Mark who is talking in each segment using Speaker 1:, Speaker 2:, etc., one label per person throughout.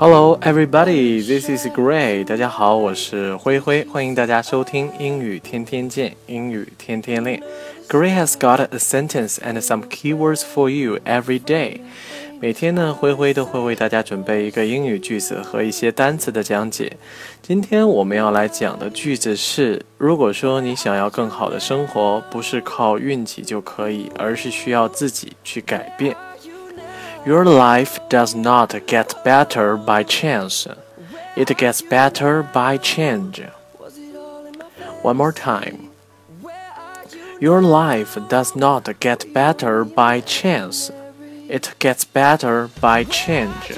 Speaker 1: Hello, everybody. This is Gray. 大家好，我是灰灰，欢迎大家收听英语天天见，英语天天练。Gray has got a sentence and some keywords for you every day. 每天呢，灰灰都会为大家准备一个英语句子和一些单词的讲解。今天我们要来讲的句子是：如果说你想要更好的生活，不是靠运气就可以，而是需要自己去改变。Your life does not get better by chance. It gets better by change. One more time. Your life does not get better by chance. It gets better by change.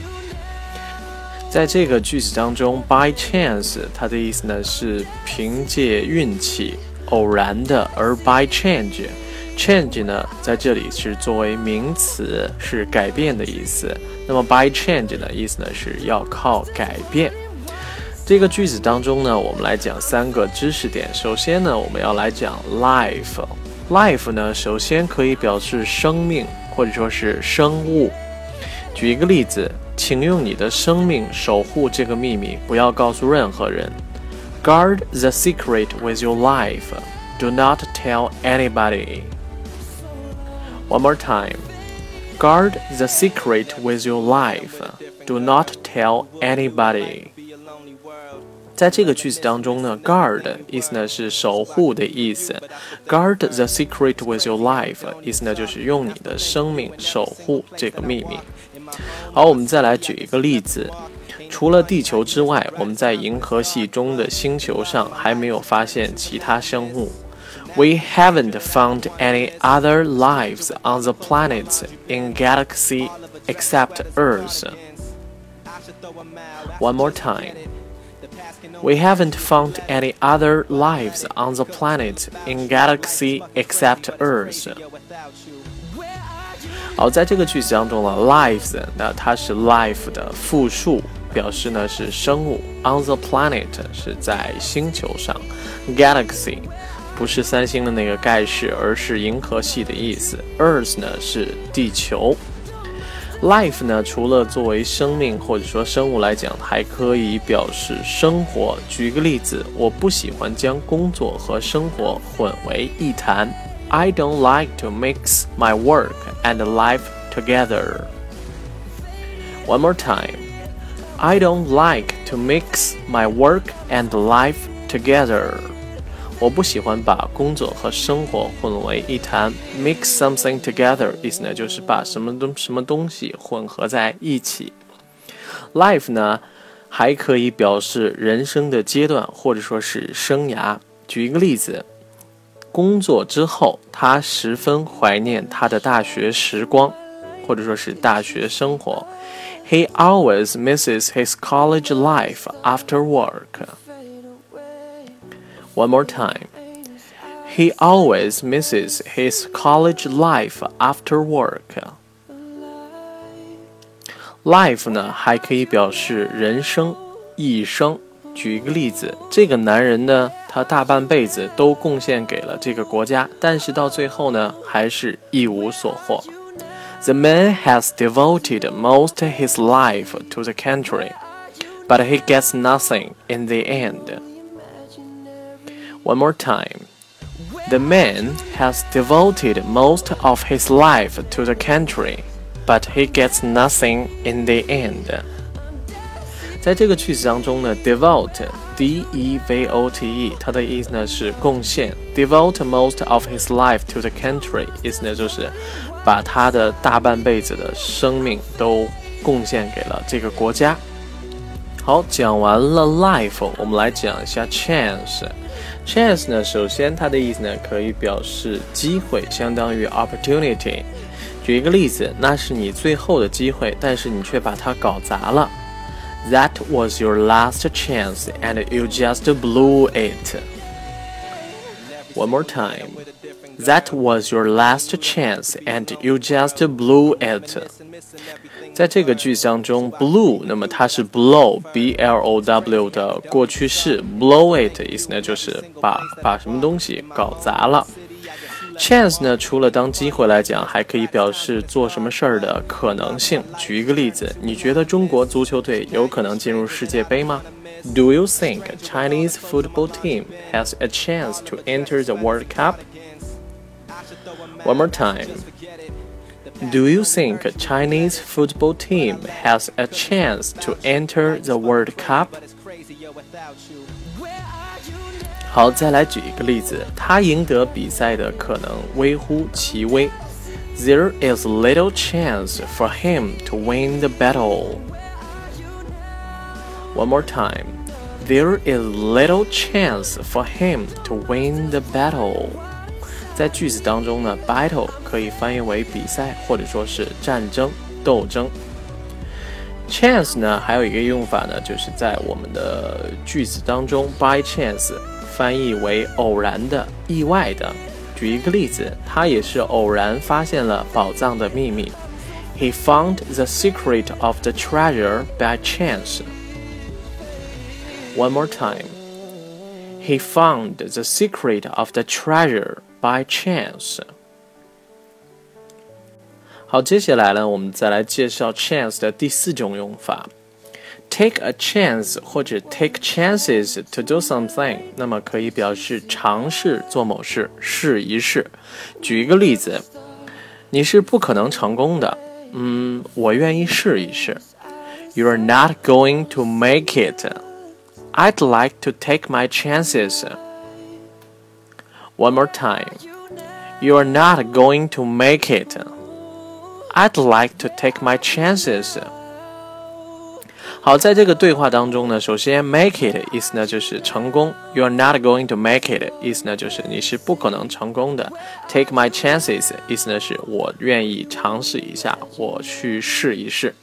Speaker 1: 在这个句子当中，by chance 它的意思呢是凭借运气、偶然的，而 by change。 Change 呢，在这里是作为名词，是改变的意思。那么 by change 的意思呢，是要靠改变。这个句子当中呢，我们来讲三个知识点。首先呢，我们要来讲 life。life 呢，首先可以表示生命，或者说是生物。举一个例子，请用你的生命守护这个秘密，不要告诉任何人。Guard the secret with your life. Do not tell anybody. One more time. Guard the secret with your life. Do not tell anybody. 在这个句子当中呢，guard 意思呢是守护的意思，guard the secret with your life 意思呢就是用你的生命守护这个秘密。好，我们再来举一个例子，除了地球之外，我们在银河系中的星球上还没有发现其他生物。We haven't found any other lives on the planets in galaxy except Earth. One more time. We haven't found any other lives on the planet in galaxy except Earth. 好，在这个句子当中呢，lives 那它是 life 的复数，表示呢是生物。On the planet 是在星球上，galaxy 不是三星的那个盖世，而是银河系的意思。Earth 呢是地球。Life 呢，除了作为生命或者说生物来讲，还可以表示生活。举个例子，我不喜欢将工作和生活混为一谈。I don't like to mix my work and life together. One more time. I don't like to mix my work and life together. 我不喜欢把工作和生活混为一谈。Mix something together 意思呢，就是把什么东什么东西混合在一起。Life 呢，还可以表示人生的阶段，或者说是生涯。举一个例子，工作之后，他十分怀念他的大学时光，或者说是大学生活。He always misses his college life after work. One more time. He always misses his college life after work. Life 呢，还可以表示人生、一生。举一个例子，这个男人呢，他大半辈子都贡献给了这个国家，但是到最后呢，还是一无所获。The man has devoted most his life to the country, but he gets nothing in the end. One more time. The man has devoted most of his life to the country, but he gets nothing in the end. 在这个句子当中呢，devote，d e v o t e，它的意思呢是贡献。devote most of his life to the country，意思呢就是把他的大半辈子的生命都贡献给了这个国家。好，讲完了 life，我们来讲一下 chance。 Chance 呢，首先它的意思呢，可以表示机会，相当于 opportunity。举一个例子，那是你最后的机会，但是你却把它搞砸了。That was your last chance, and you just blew it. One more time. That was your last chance, and you just blew it. 在这个句象中，blew，那么它是 blow，b l o w 的过去式，blow it 意思呢就是把把什么东西搞砸了。chance 呢，除了当机会来讲，还可以表示做什么事儿的可能性。举一个例子，你觉得中国足球队有可能进入世界杯吗？Do you think Chinese football team has a chance to enter the World Cup? One more time. Do you think Chinese football team has a chance to enter the World Cup? 好，再来举一个例子，他赢得比赛的可能微乎其微。There is little chance for him to win the battle. One more time. There is little chance for him to win the battle. 在句子当中呢，battle 可以翻译为比赛或者说是战争、斗争。Chance 呢，还有一个用法呢，就是在我们的句子当中，by chance。翻译为偶然的、意外的。举一个例子，他也是偶然发现了宝藏的秘密。He found the secret of the treasure by chance. One more time. He found the secret of the treasure by chance. 好，接下来呢，我们再来介绍 chance 的第四种用法。Take a chance 或者 take chances to do something，那么可以表示尝试做某事，试一试。举一个例子，你是不可能成功的。嗯，我愿意试一试。You're not going to make it. I'd like to take my chances. One more time. You're not going to make it. I'd like to take my chances. 好，在这个对话当中呢，首先 make it 意思呢就是成功，you are not going to make it 意思呢就是你是不可能成功的，take my chances 意思呢是我愿意尝试一下，我去试一试。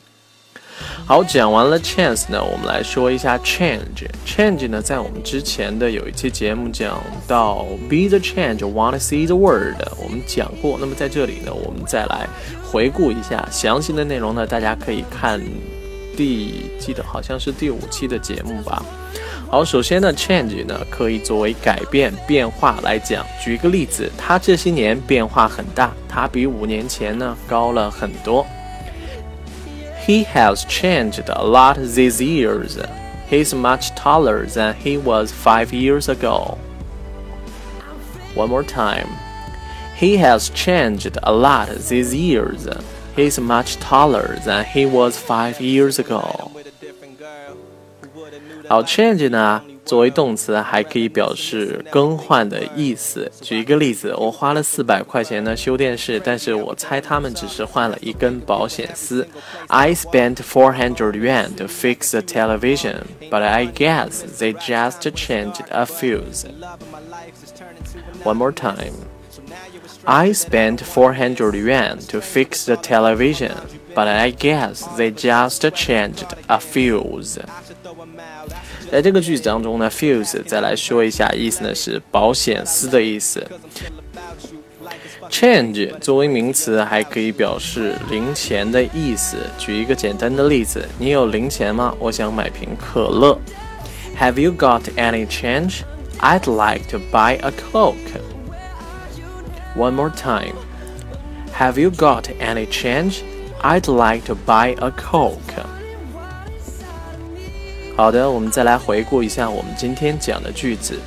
Speaker 1: 好，讲完了 chance 呢，我们来说一下 change。change 呢，在我们之前的有一期节目讲到 be the change，wanna see the world，我们讲过。那么在这里呢，我们再来回顾一下详细的内容呢，大家可以看。第记得好像是第五期的节目吧。好，首先呢，change 呢可以作为改变、变化来讲。举一个例子，他这些年变化很大，他比五年前呢高了很多。He has changed a lot these years. He's much taller than he was five years ago. One more time. He has changed a lot these years. He's much taller than he was five years ago. 好，change 呢，作为动词还可以表示更换的意思。举一个例子，我花了四百块钱呢修电视，但是我猜他们只是换了一根保险丝。I spent four hundred yuan to fix the television, but I guess they just changed a fuse. One more time. I spent 400 yuan to fix the television, but I guess they just changed a fuse. 在这个句子当中呢，fuse 再来说一下，意思呢是保险丝的意思。Change 作为名词还可以表示零钱的意思。举一个简单的例子，你有零钱吗？我想买瓶可乐。Have you got any change? I'd like to buy a Coke. One more time. Have you got any change? I'd like to buy a Coke. 好的，我们再来回顾一下我们今天讲的句子。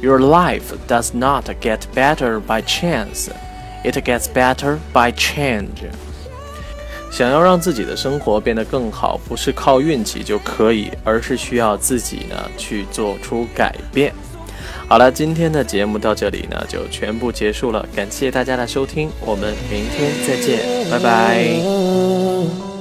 Speaker 1: Your life does not get better by chance. It gets better by change. 想要让自己的生活变得更好，不是靠运气就可以，而是需要自己呢去做出改变。 好了，今天的节目到这里呢，就全部结束了。感谢大家的收听，我们明天再见，拜拜。